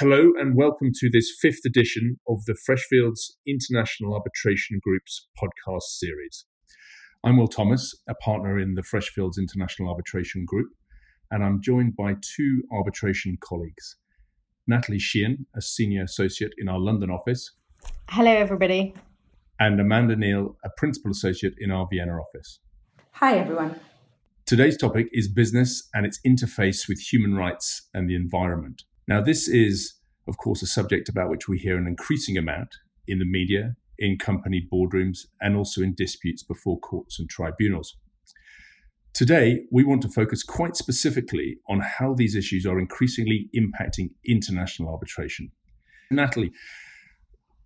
Hello and welcome to this fifth edition of the Freshfields International Arbitration Group's podcast series. I'm Will Thomas, a partner in the Freshfields International Arbitration Group, and I'm joined by two arbitration colleagues. Natalie Sheehan, a senior associate in our London office. Hello, everybody. And Amanda Neil, a principal associate in our Vienna office. Hi, everyone. Today's topic is business and its interface with human rights and the environment. Now, this is, of course, a subject about which we hear an increasing amount in the media, in company boardrooms, and also in disputes before courts and tribunals. Today, we want to focus quite specifically on how these issues are increasingly impacting international arbitration. Natalie,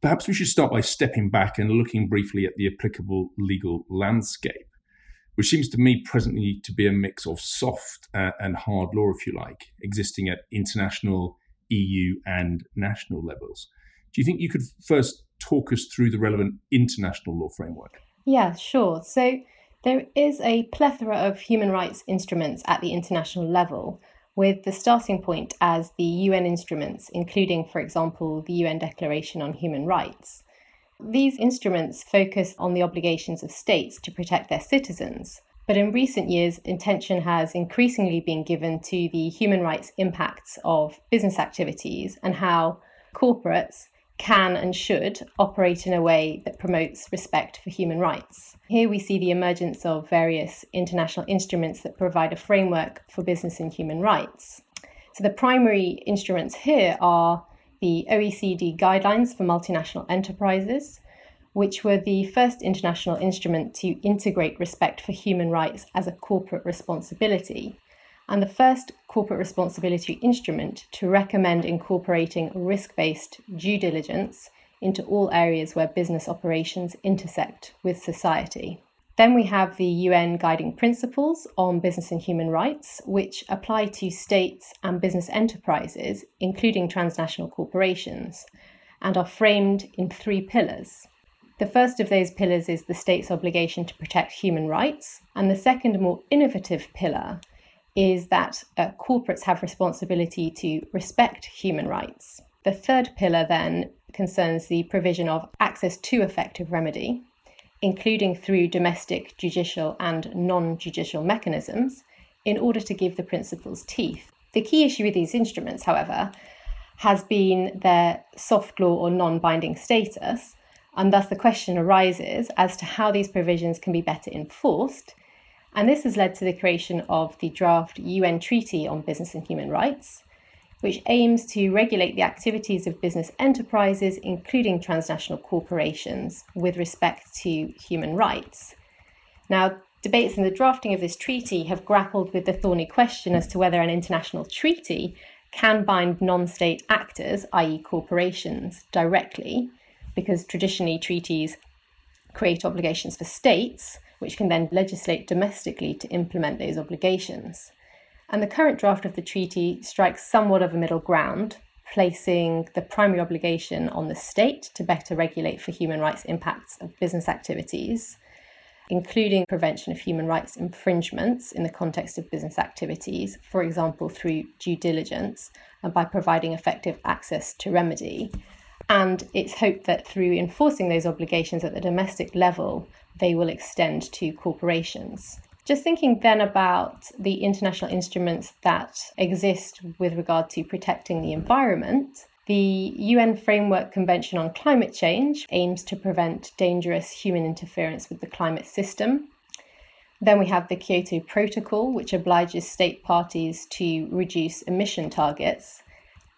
perhaps we should start by stepping back and looking briefly at the applicable legal landscape, which seems to me presently to be a mix of soft uh, and hard law, if you like, existing at international, EU, and national levels. Do you think you could first talk us through the relevant international law framework? Yeah, sure. So there is a plethora of human rights instruments at the international level, with the starting point as the UN instruments, including, for example, the UN Declaration on Human Rights. These instruments focus on the obligations of states to protect their citizens, but in recent years, attention has increasingly been given to the human rights impacts of business activities and how corporates can and should operate in a way that promotes respect for human rights. Here we see the emergence of various international instruments that provide a framework for business and human rights. So the primary instruments here are the OECD guidelines for multinational enterprises, which were the first international instrument to integrate respect for human rights as a corporate responsibility and the first corporate responsibility instrument to recommend incorporating risk based due diligence into all areas where business operations intersect with society. Then we have the UN Guiding Principles on Business and Human Rights, which apply to states and business enterprises, including transnational corporations, and are framed in three pillars. The first of those pillars is the state's obligation to protect human rights, and the second, more innovative pillar is that uh, corporates have responsibility to respect human rights. The third pillar then concerns the provision of access to effective remedy, including through domestic, judicial, and non judicial mechanisms, in order to give the principles teeth. The key issue with these instruments, however, has been their soft law or non binding status, and thus the question arises as to how these provisions can be better enforced and this has led to the creation of the draft UN Treaty on Business and Human Rights, which aims to regulate the activities of business enterprises, including transnational corporations, with respect to human rights. Now, debates in the drafting of this treaty have grappled with the thorny question as to whether an international treaty can bind non state actors, i.e., corporations, directly, because traditionally treaties create obligations for states which can then legislate domestically to implement those obligations. And the current draft of the treaty strikes somewhat of a middle ground, placing the primary obligation on the state to better regulate for human rights impacts of business activities, including prevention of human rights infringements in the context of business activities, for example, through due diligence and by providing effective access to remedy. And it's hoped that through enforcing those obligations at the domestic level, they will extend to corporations. Just thinking then about the international instruments that exist with regard to protecting the environment, the UN Framework Convention on Climate Change aims to prevent dangerous human interference with the climate system. Then we have the Kyoto Protocol, which obliges state parties to reduce emission targets.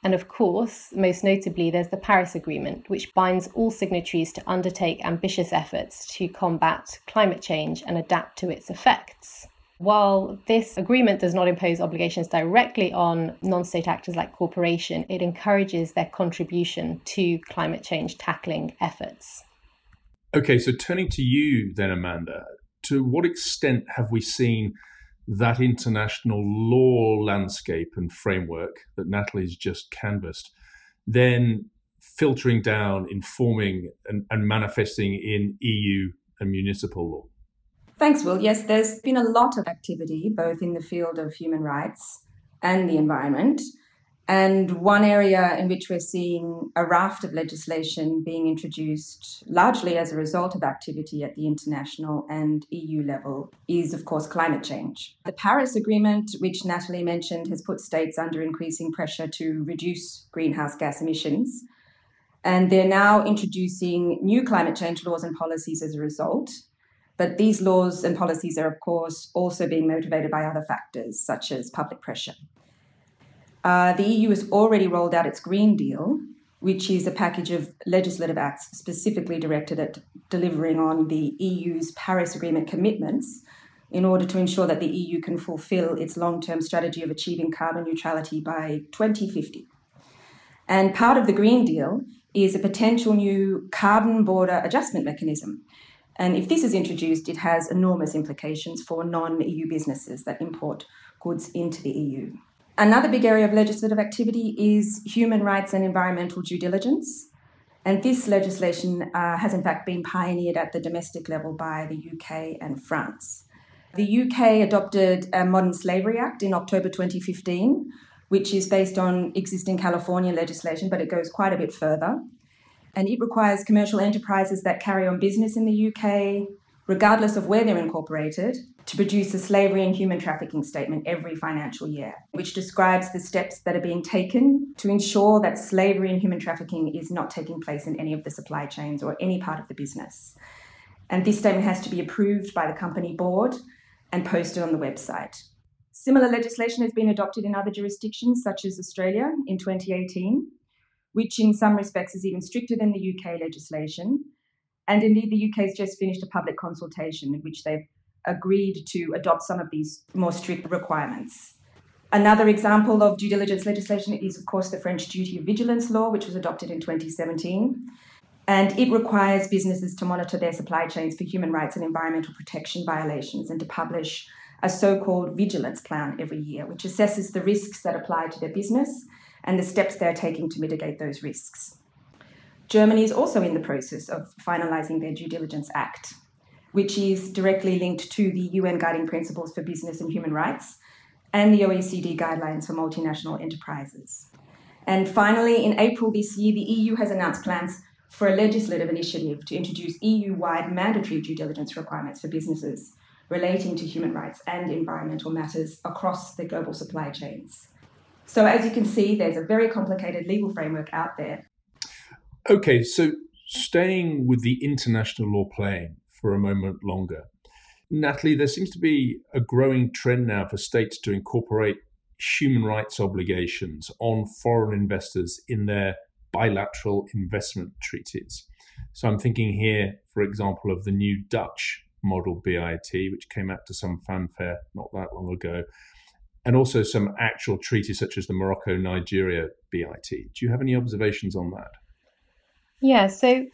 And of course, most notably, there's the Paris Agreement, which binds all signatories to undertake ambitious efforts to combat climate change and adapt to its effects. While this agreement does not impose obligations directly on non state actors like corporations, it encourages their contribution to climate change tackling efforts. Okay, so turning to you then, Amanda, to what extent have we seen that international law landscape and framework that Natalie's just canvassed, then filtering down, informing, and, and manifesting in EU and municipal law? Thanks, Will. Yes, there's been a lot of activity both in the field of human rights and the environment. And one area in which we're seeing a raft of legislation being introduced, largely as a result of activity at the international and EU level, is, of course, climate change. The Paris Agreement, which Natalie mentioned, has put states under increasing pressure to reduce greenhouse gas emissions. And they're now introducing new climate change laws and policies as a result. But these laws and policies are, of course, also being motivated by other factors, such as public pressure. Uh, the EU has already rolled out its Green Deal, which is a package of legislative acts specifically directed at delivering on the EU's Paris Agreement commitments in order to ensure that the EU can fulfill its long term strategy of achieving carbon neutrality by 2050. And part of the Green Deal is a potential new carbon border adjustment mechanism. And if this is introduced, it has enormous implications for non EU businesses that import goods into the EU. Another big area of legislative activity is human rights and environmental due diligence. And this legislation uh, has, in fact, been pioneered at the domestic level by the UK and France. The UK adopted a Modern Slavery Act in October 2015, which is based on existing California legislation, but it goes quite a bit further. And it requires commercial enterprises that carry on business in the UK, regardless of where they're incorporated, to produce a slavery and human trafficking statement every financial year, which describes the steps that are being taken to ensure that slavery and human trafficking is not taking place in any of the supply chains or any part of the business. And this statement has to be approved by the company board and posted on the website. Similar legislation has been adopted in other jurisdictions, such as Australia in 2018, which in some respects is even stricter than the UK legislation. And indeed, the UK has just finished a public consultation in which they've agreed to adopt some of these more strict requirements. Another example of due diligence legislation is, of course, the French Duty of Vigilance Law, which was adopted in 2017. And it requires businesses to monitor their supply chains for human rights and environmental protection violations and to publish a so called vigilance plan every year, which assesses the risks that apply to their business and the steps they're taking to mitigate those risks. Germany is also in the process of finalising their Due Diligence Act, which is directly linked to the UN Guiding Principles for Business and Human Rights and the OECD Guidelines for Multinational Enterprises. And finally, in April this year, the EU has announced plans for a legislative initiative to introduce EU wide mandatory due diligence requirements for businesses relating to human rights and environmental matters across the global supply chains. So, as you can see, there's a very complicated legal framework out there. Okay, so staying with the international law plane, for a moment longer. Natalie, there seems to be a growing trend now for states to incorporate human rights obligations on foreign investors in their bilateral investment treaties. So I'm thinking here, for example, of the new Dutch model BIT, which came out to some fanfare not that long ago, and also some actual treaties such as the Morocco Nigeria BIT. Do you have any observations on that? Yeah, so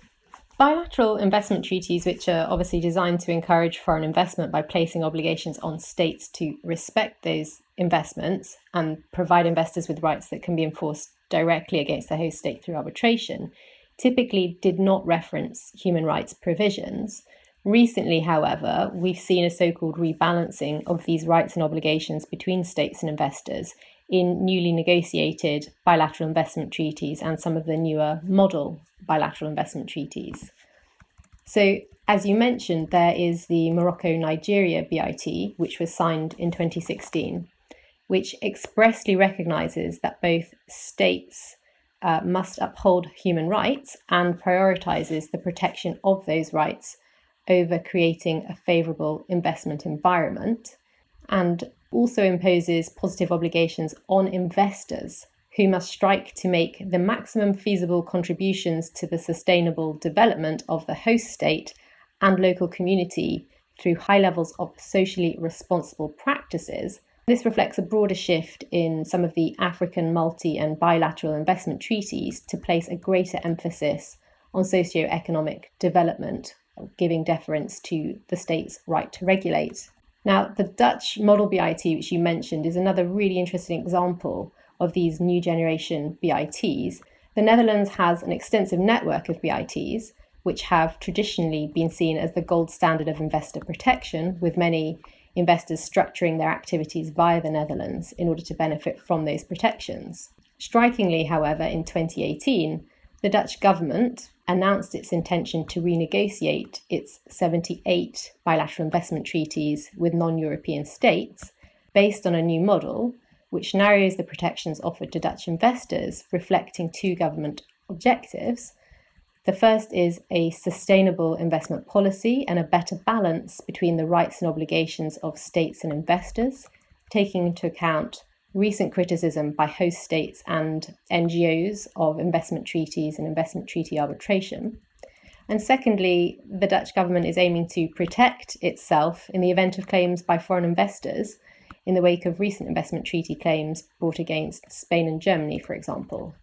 Bilateral investment treaties, which are obviously designed to encourage foreign investment by placing obligations on states to respect those investments and provide investors with rights that can be enforced directly against the host state through arbitration, typically did not reference human rights provisions. Recently, however, we've seen a so called rebalancing of these rights and obligations between states and investors in newly negotiated bilateral investment treaties and some of the newer model bilateral investment treaties. So, as you mentioned, there is the Morocco Nigeria BIT, which was signed in 2016, which expressly recognizes that both states uh, must uphold human rights and prioritizes the protection of those rights over creating a favorable investment environment, and also imposes positive obligations on investors who must strike to make the maximum feasible contributions to the sustainable development of the host state and local community through high levels of socially responsible practices. This reflects a broader shift in some of the African multi and bilateral investment treaties to place a greater emphasis on socio-economic development, giving deference to the state's right to regulate. Now, the Dutch model BIT, which you mentioned, is another really interesting example of these new generation BITs, the Netherlands has an extensive network of BITs, which have traditionally been seen as the gold standard of investor protection, with many investors structuring their activities via the Netherlands in order to benefit from those protections. Strikingly, however, in 2018, the Dutch government announced its intention to renegotiate its 78 bilateral investment treaties with non European states based on a new model which narrows the protections offered to Dutch investors, reflecting two government objectives. The first is a sustainable investment policy and a better balance between the rights and obligations of states and investors, taking into account recent criticism by host states and NGOs of investment treaties and investment treaty arbitration. And secondly, the Dutch government is aiming to protect itself in the event of claims by foreign investors in the wake of recent investment treaty claims brought against Spain and Germany, for example.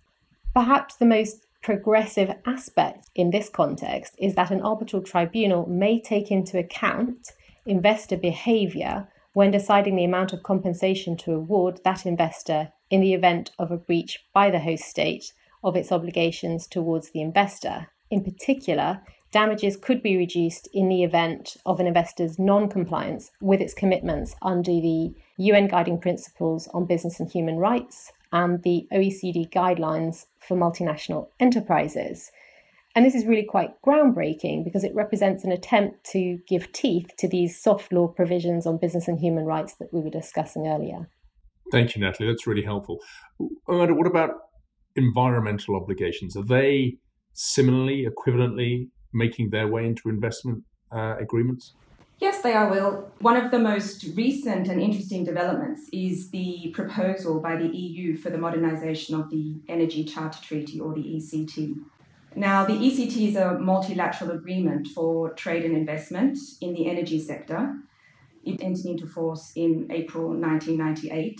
Perhaps the most progressive aspect in this context is that an arbitral tribunal may take into account investor behaviour when deciding the amount of compensation to award that investor in the event of a breach by the host state of its obligations towards the investor. In particular, damages could be reduced in the event of an investor's non compliance with its commitments under the UN Guiding Principles on Business and Human Rights and the OECD guidelines for multinational enterprises. And this is really quite groundbreaking because it represents an attempt to give teeth to these soft law provisions on business and human rights that we were discussing earlier. Thank you, Natalie. That's really helpful. What about environmental obligations? Are they similarly, equivalently making their way into investment uh, agreements? Yes, they are, Will. One of the most recent and interesting developments is the proposal by the EU for the modernisation of the Energy Charter Treaty, or the ECT. Now, the ECT is a multilateral agreement for trade and investment in the energy sector. It entered into force in April 1998,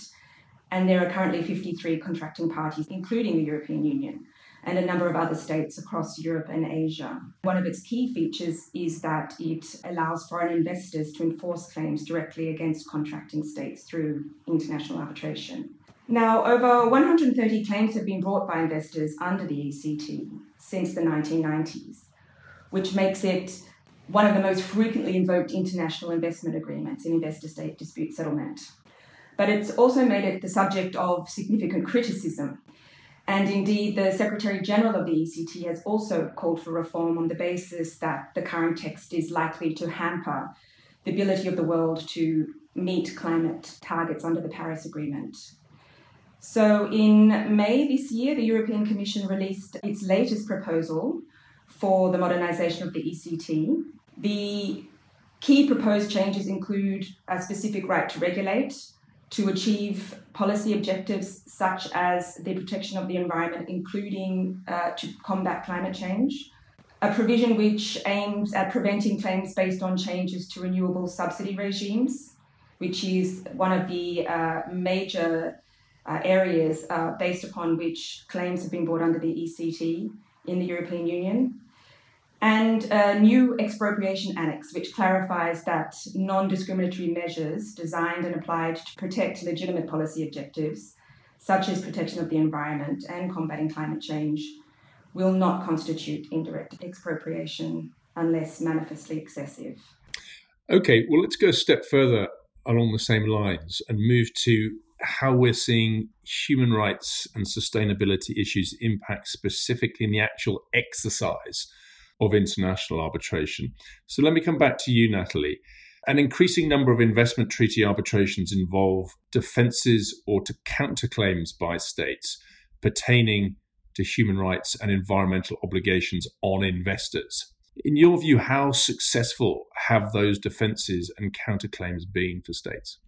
and there are currently 53 contracting parties, including the European Union and a number of other states across Europe and Asia. One of its key features is that it allows foreign investors to enforce claims directly against contracting states through international arbitration. Now, over 130 claims have been brought by investors under the ECT since the 1990s, which makes it one of the most frequently invoked international investment agreements in investor state dispute settlement. But it's also made it the subject of significant criticism and indeed, the Secretary General of the ECT has also called for reform on the basis that the current text is likely to hamper the ability of the world to meet climate targets under the Paris Agreement. So, in May this year, the European Commission released its latest proposal for the modernisation of the ECT. The key proposed changes include a specific right to regulate, to achieve policy objectives such as the protection of the environment, including uh, to combat climate change. A provision which aims at preventing claims based on changes to renewable subsidy regimes, which is one of the uh, major uh, areas uh, based upon which claims have been brought under the ECT in the European Union and a new expropriation annex, which clarifies that non discriminatory measures designed and applied to protect legitimate policy objectives, such as protection of the environment and combating climate change, will not constitute indirect expropriation unless manifestly excessive. Okay, well, let's go a step further along the same lines and move to how we're seeing human rights and sustainability issues impact specifically in the actual exercise of international arbitration. So let me come back to you, Natalie. An increasing number of investment treaty arbitrations involve defenses or to counterclaims by states pertaining to human rights and environmental obligations on investors. In your view, how successful have those defenses and counterclaims been for states?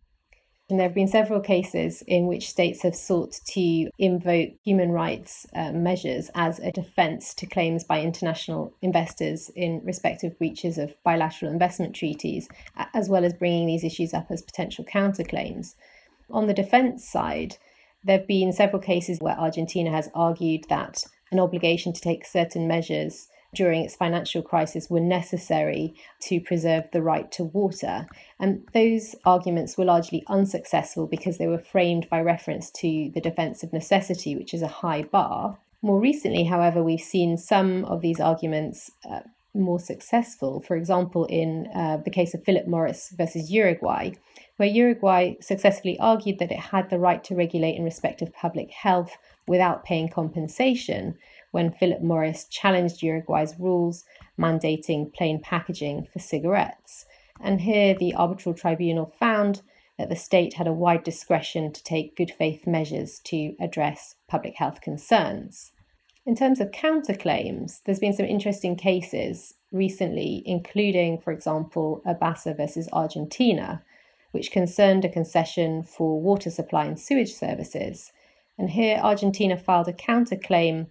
And there have been several cases in which states have sought to invoke human rights uh, measures as a defence to claims by international investors in respect of breaches of bilateral investment treaties, as well as bringing these issues up as potential counterclaims. On the defence side, there have been several cases where Argentina has argued that an obligation to take certain measures during its financial crisis were necessary to preserve the right to water. And those arguments were largely unsuccessful because they were framed by reference to the defence of necessity, which is a high bar. More recently, however, we've seen some of these arguments uh, more successful. For example, in uh, the case of Philip Morris versus Uruguay, where Uruguay successfully argued that it had the right to regulate in respect of public health without paying compensation when Philip Morris challenged Uruguay's rules mandating plain packaging for cigarettes. And here the arbitral tribunal found that the state had a wide discretion to take good faith measures to address public health concerns. In terms of counterclaims, there's been some interesting cases recently, including, for example, Urbaser versus Argentina, which concerned a concession for water supply and sewage services. And here, Argentina filed a counterclaim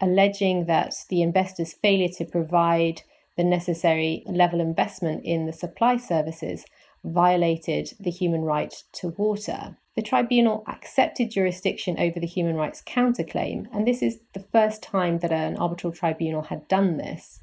alleging that the investor's failure to provide the necessary level investment in the supply services violated the human right to water. The tribunal accepted jurisdiction over the human rights counterclaim, and this is the first time that an arbitral tribunal had done this.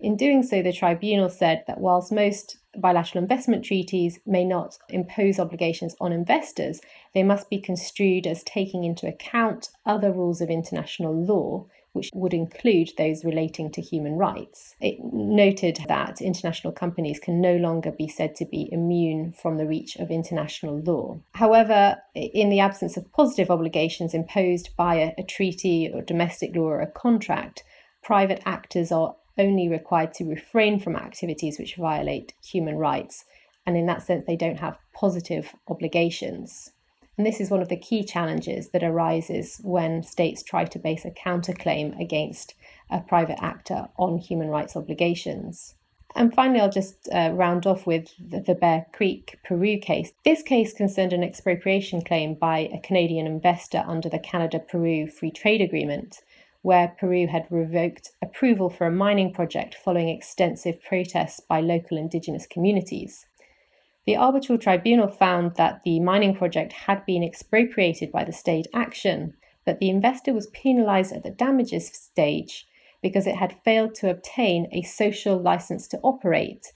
In doing so, the tribunal said that whilst most bilateral investment treaties may not impose obligations on investors, they must be construed as taking into account other rules of international law, which would include those relating to human rights. It noted that international companies can no longer be said to be immune from the reach of international law. However, in the absence of positive obligations imposed by a, a treaty or domestic law or a contract, private actors are only required to refrain from activities which violate human rights, and in that sense, they don't have positive obligations. And this is one of the key challenges that arises when states try to base a counterclaim against a private actor on human rights obligations. And finally, I'll just uh, round off with the, the, Bear Creek, Peru case. This case concerned an expropriation claim by a Canadian investor under the Canada Peru Free Trade Agreement where Peru had revoked approval for a mining project following extensive protests by local indigenous communities. The arbitral tribunal found that the mining project had been expropriated by the state action, but the investor was penalized at the damages stage because it had failed to obtain a social license to operate,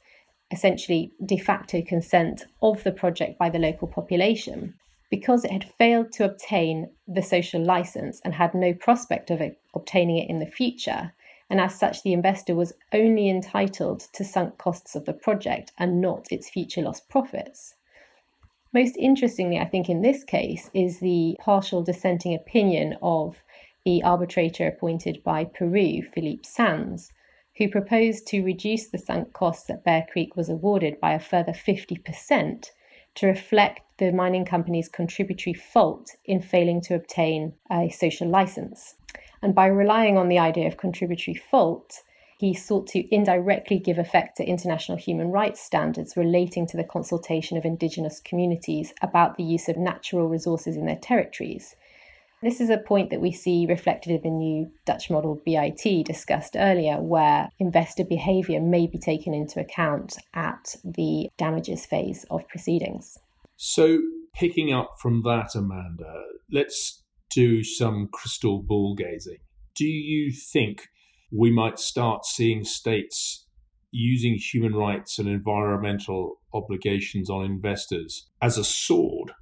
essentially de facto consent of the project by the local population because it had failed to obtain the social license and had no prospect of it, obtaining it in the future. And as such, the investor was only entitled to sunk costs of the project and not its future lost profits. Most interestingly, I think in this case, is the partial dissenting opinion of the arbitrator appointed by Peru, Philippe Sands, who proposed to reduce the sunk costs that Bear Creek was awarded by a further 50% to reflect the mining company's contributory fault in failing to obtain a social license. And by relying on the idea of contributory fault, he sought to indirectly give effect to international human rights standards relating to the consultation of indigenous communities about the use of natural resources in their territories. This is a point that we see reflected in the new Dutch model BIT discussed earlier, where investor behaviour may be taken into account at the damages phase of proceedings. So, picking up from that, Amanda, let's do some crystal ball gazing. Do you think we might start seeing states using human rights and environmental obligations on investors as a sword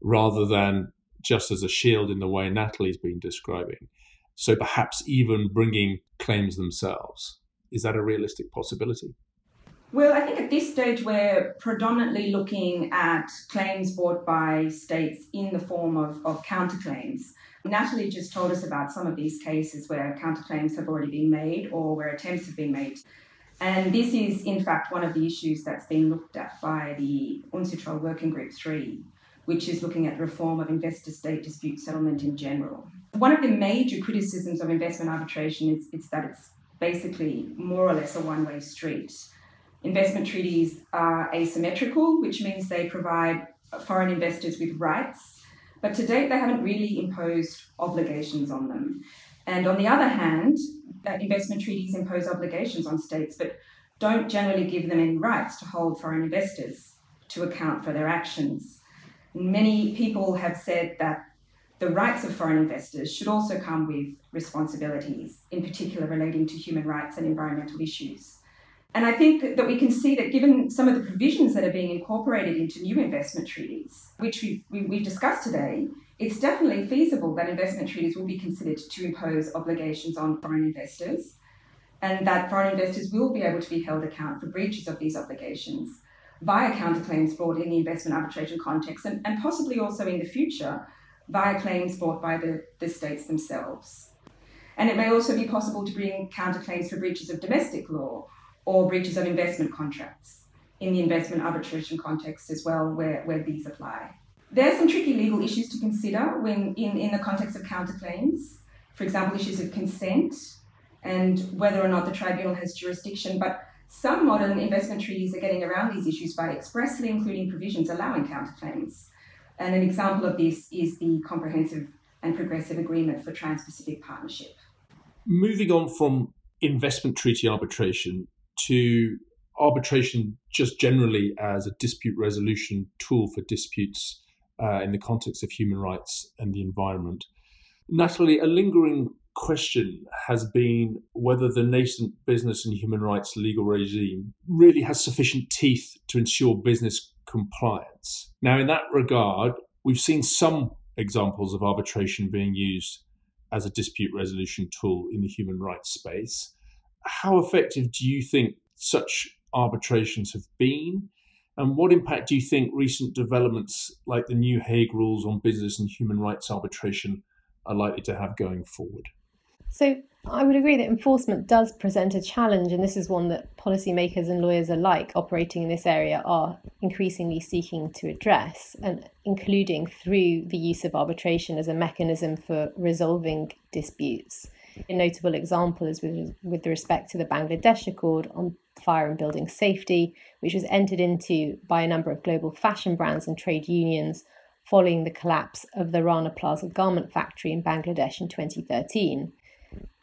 rather than just as a shield in the way Natalie's been describing? So perhaps even bringing claims themselves. Is that a realistic possibility? Well, I think at this stage we're predominantly looking at claims brought by states in the form of, of counterclaims. Natalie just told us about some of these cases where counterclaims have already been made or where attempts have been made. And this is, in fact, one of the issues that's been looked at by the UNCITRAL Working Group 3, which is looking at reform of investor state dispute settlement in general. One of the major criticisms of investment arbitration is, is that it's basically more or less a one way street. Investment treaties are asymmetrical, which means they provide foreign investors with rights, but to date they haven't really imposed obligations on them. And on the other hand, uh, investment treaties impose obligations on states, but don't generally give them any rights to hold foreign investors to account for their actions. Many people have said that the rights of foreign investors should also come with responsibilities, in particular relating to human rights and environmental issues. And I think that we can see that given some of the provisions that are being incorporated into new investment treaties, which we've, we've discussed today, it's definitely feasible that investment treaties will be considered to impose obligations on foreign investors and that foreign investors will be able to be held account for breaches of these obligations via counterclaims brought in the investment arbitration context and, and possibly also in the future via claims brought by the, the states themselves. And it may also be possible to bring counterclaims for breaches of domestic law or breaches of investment contracts in the investment arbitration context as well, where, where these apply. There are some tricky legal issues to consider when in, in the context of counterclaims. For example, issues of consent and whether or not the tribunal has jurisdiction. But some modern investment treaties are getting around these issues by expressly including provisions allowing counterclaims. And an example of this is the Comprehensive and Progressive Agreement for Trans Pacific Partnership. Moving on from investment treaty arbitration to arbitration just generally as a dispute resolution tool for disputes uh, in the context of human rights and the environment. Natalie, a lingering question has been whether the nascent business and human rights legal regime really has sufficient teeth to ensure business compliance. Now, in that regard, we've seen some examples of arbitration being used as a dispute resolution tool in the human rights space. How effective do you think such arbitrations have been? And what impact do you think recent developments like the new Hague rules on business and human rights arbitration are likely to have going forward? So, I would agree that enforcement does present a challenge, and this is one that policymakers and lawyers alike operating in this area are increasingly seeking to address, and including through the use of arbitration as a mechanism for resolving disputes. A notable example is with, with respect to the Bangladesh Accord on fire and building safety, which was entered into by a number of global fashion brands and trade unions following the collapse of the Rana Plaza garment factory in Bangladesh in 2013.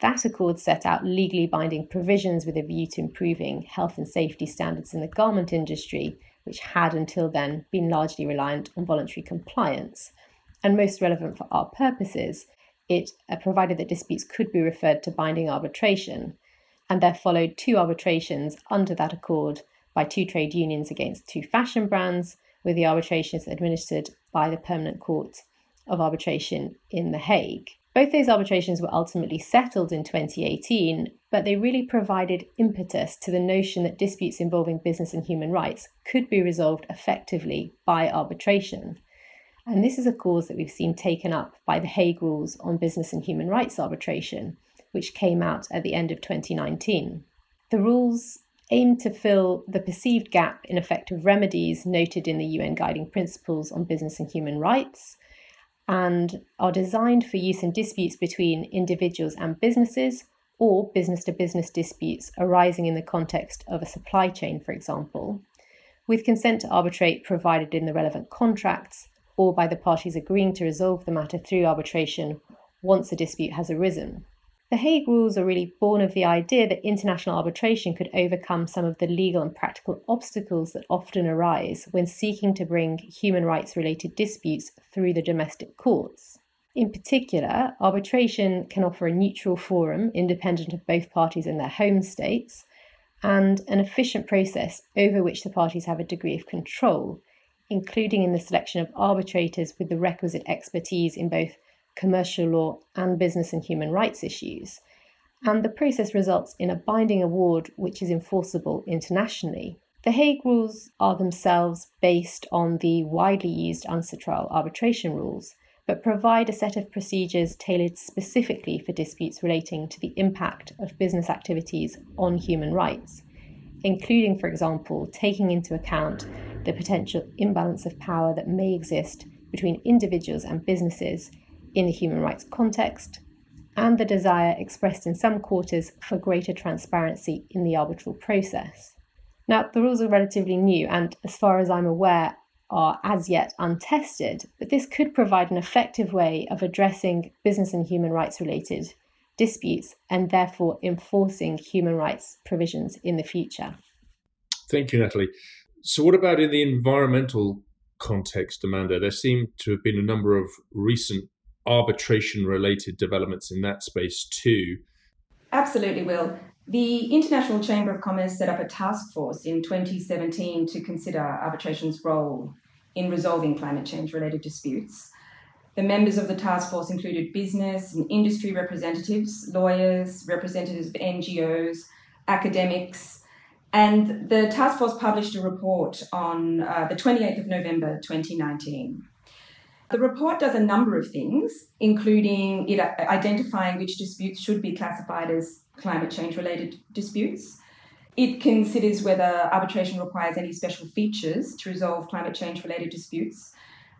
That accord set out legally binding provisions with a view to improving health and safety standards in the garment industry, which had until then been largely reliant on voluntary compliance. And most relevant for our purposes, it uh, provided that disputes could be referred to binding arbitration. And there followed two arbitrations under that accord by two trade unions against two fashion brands, with the arbitrations administered by the Permanent Court of Arbitration in The Hague. Both those arbitrations were ultimately settled in 2018, but they really provided impetus to the notion that disputes involving business and human rights could be resolved effectively by arbitration. And this is a cause that we've seen taken up by the Hague Rules on Business and Human Rights Arbitration, which came out at the end of 2019. The rules aim to fill the perceived gap in effective remedies noted in the UN Guiding Principles on Business and Human Rights and are designed for use in disputes between individuals and businesses or business to business disputes arising in the context of a supply chain, for example, with consent to arbitrate provided in the relevant contracts or by the parties agreeing to resolve the matter through arbitration once a dispute has arisen. The Hague Rules are really born of the idea that international arbitration could overcome some of the legal and practical obstacles that often arise when seeking to bring human rights related disputes through the domestic courts. In particular, arbitration can offer a neutral forum independent of both parties and their home states, and an efficient process over which the parties have a degree of control, including in the selection of arbitrators with the requisite expertise in both commercial law, and business and human rights issues. And the process results in a binding award which is enforceable internationally. The Hague Rules are themselves based on the widely used UNCITRAL arbitration rules, but provide a set of procedures tailored specifically for disputes relating to the impact of business activities on human rights, including, for example, taking into account the potential imbalance of power that may exist between individuals and businesses in the human rights context, and the desire expressed in some quarters for greater transparency in the arbitral process. Now, the rules are relatively new and, as far as I'm aware, are as yet untested, but this could provide an effective way of addressing business and human rights related disputes and therefore enforcing human rights provisions in the future. Thank you, Natalie. So, what about in the environmental context, Amanda? There seem to have been a number of recent arbitration related developments in that space too. Absolutely, Will. The International Chamber of Commerce set up a task force in 2017 to consider arbitration's role in resolving climate change related disputes. The members of the task force included business and industry representatives, lawyers, representatives of NGOs, academics, and the task force published a report on uh, the 28th of November 2019. The report does a number of things, including it identifying which disputes should be classified as climate change related disputes. It considers whether arbitration requires any special features to resolve climate change related disputes.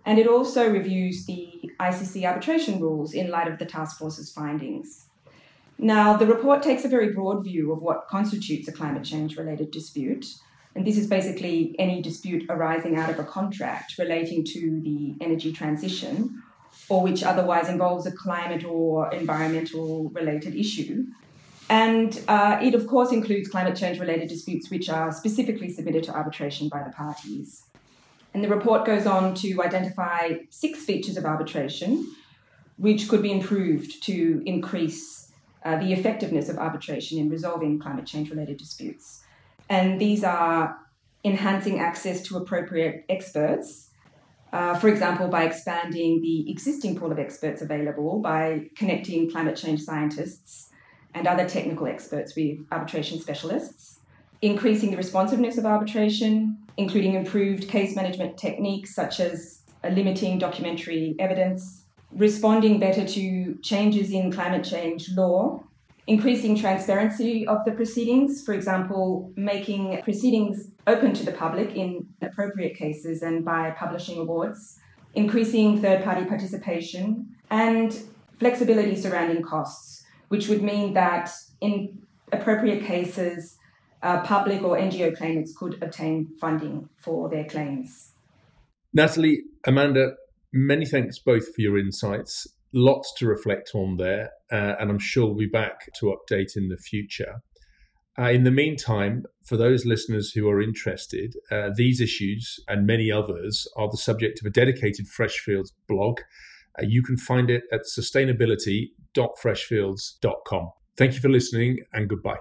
And it also reviews the ICC arbitration rules in light of the task force's findings. Now, the report takes a very broad view of what constitutes a climate change related dispute. And this is basically any dispute arising out of a contract relating to the energy transition or which otherwise involves a climate or environmental related issue. And uh, it, of course, includes climate change related disputes which are specifically submitted to arbitration by the parties. And the report goes on to identify six features of arbitration which could be improved to increase uh, the effectiveness of arbitration in resolving climate change related disputes. And these are enhancing access to appropriate experts, uh, for example, by expanding the existing pool of experts available by connecting climate change scientists and other technical experts with arbitration specialists, increasing the responsiveness of arbitration, including improved case management techniques such as limiting documentary evidence, responding better to changes in climate change law, increasing transparency of the proceedings, for example, making proceedings open to the public in appropriate cases and by publishing awards, increasing third party participation, and flexibility surrounding costs which would mean that in appropriate cases, uh, public or NGO claimants could obtain funding for their claims. Natalie, Amanda, many thanks both for your insights. Lots to reflect on there, uh, and I'm sure we'll be back to update in the future. Uh, in the meantime, for those listeners who are interested, uh, these issues and many others are the subject of a dedicated Freshfields blog. Uh, you can find it at sustainability.freshfields.com. Thank you for listening and goodbye.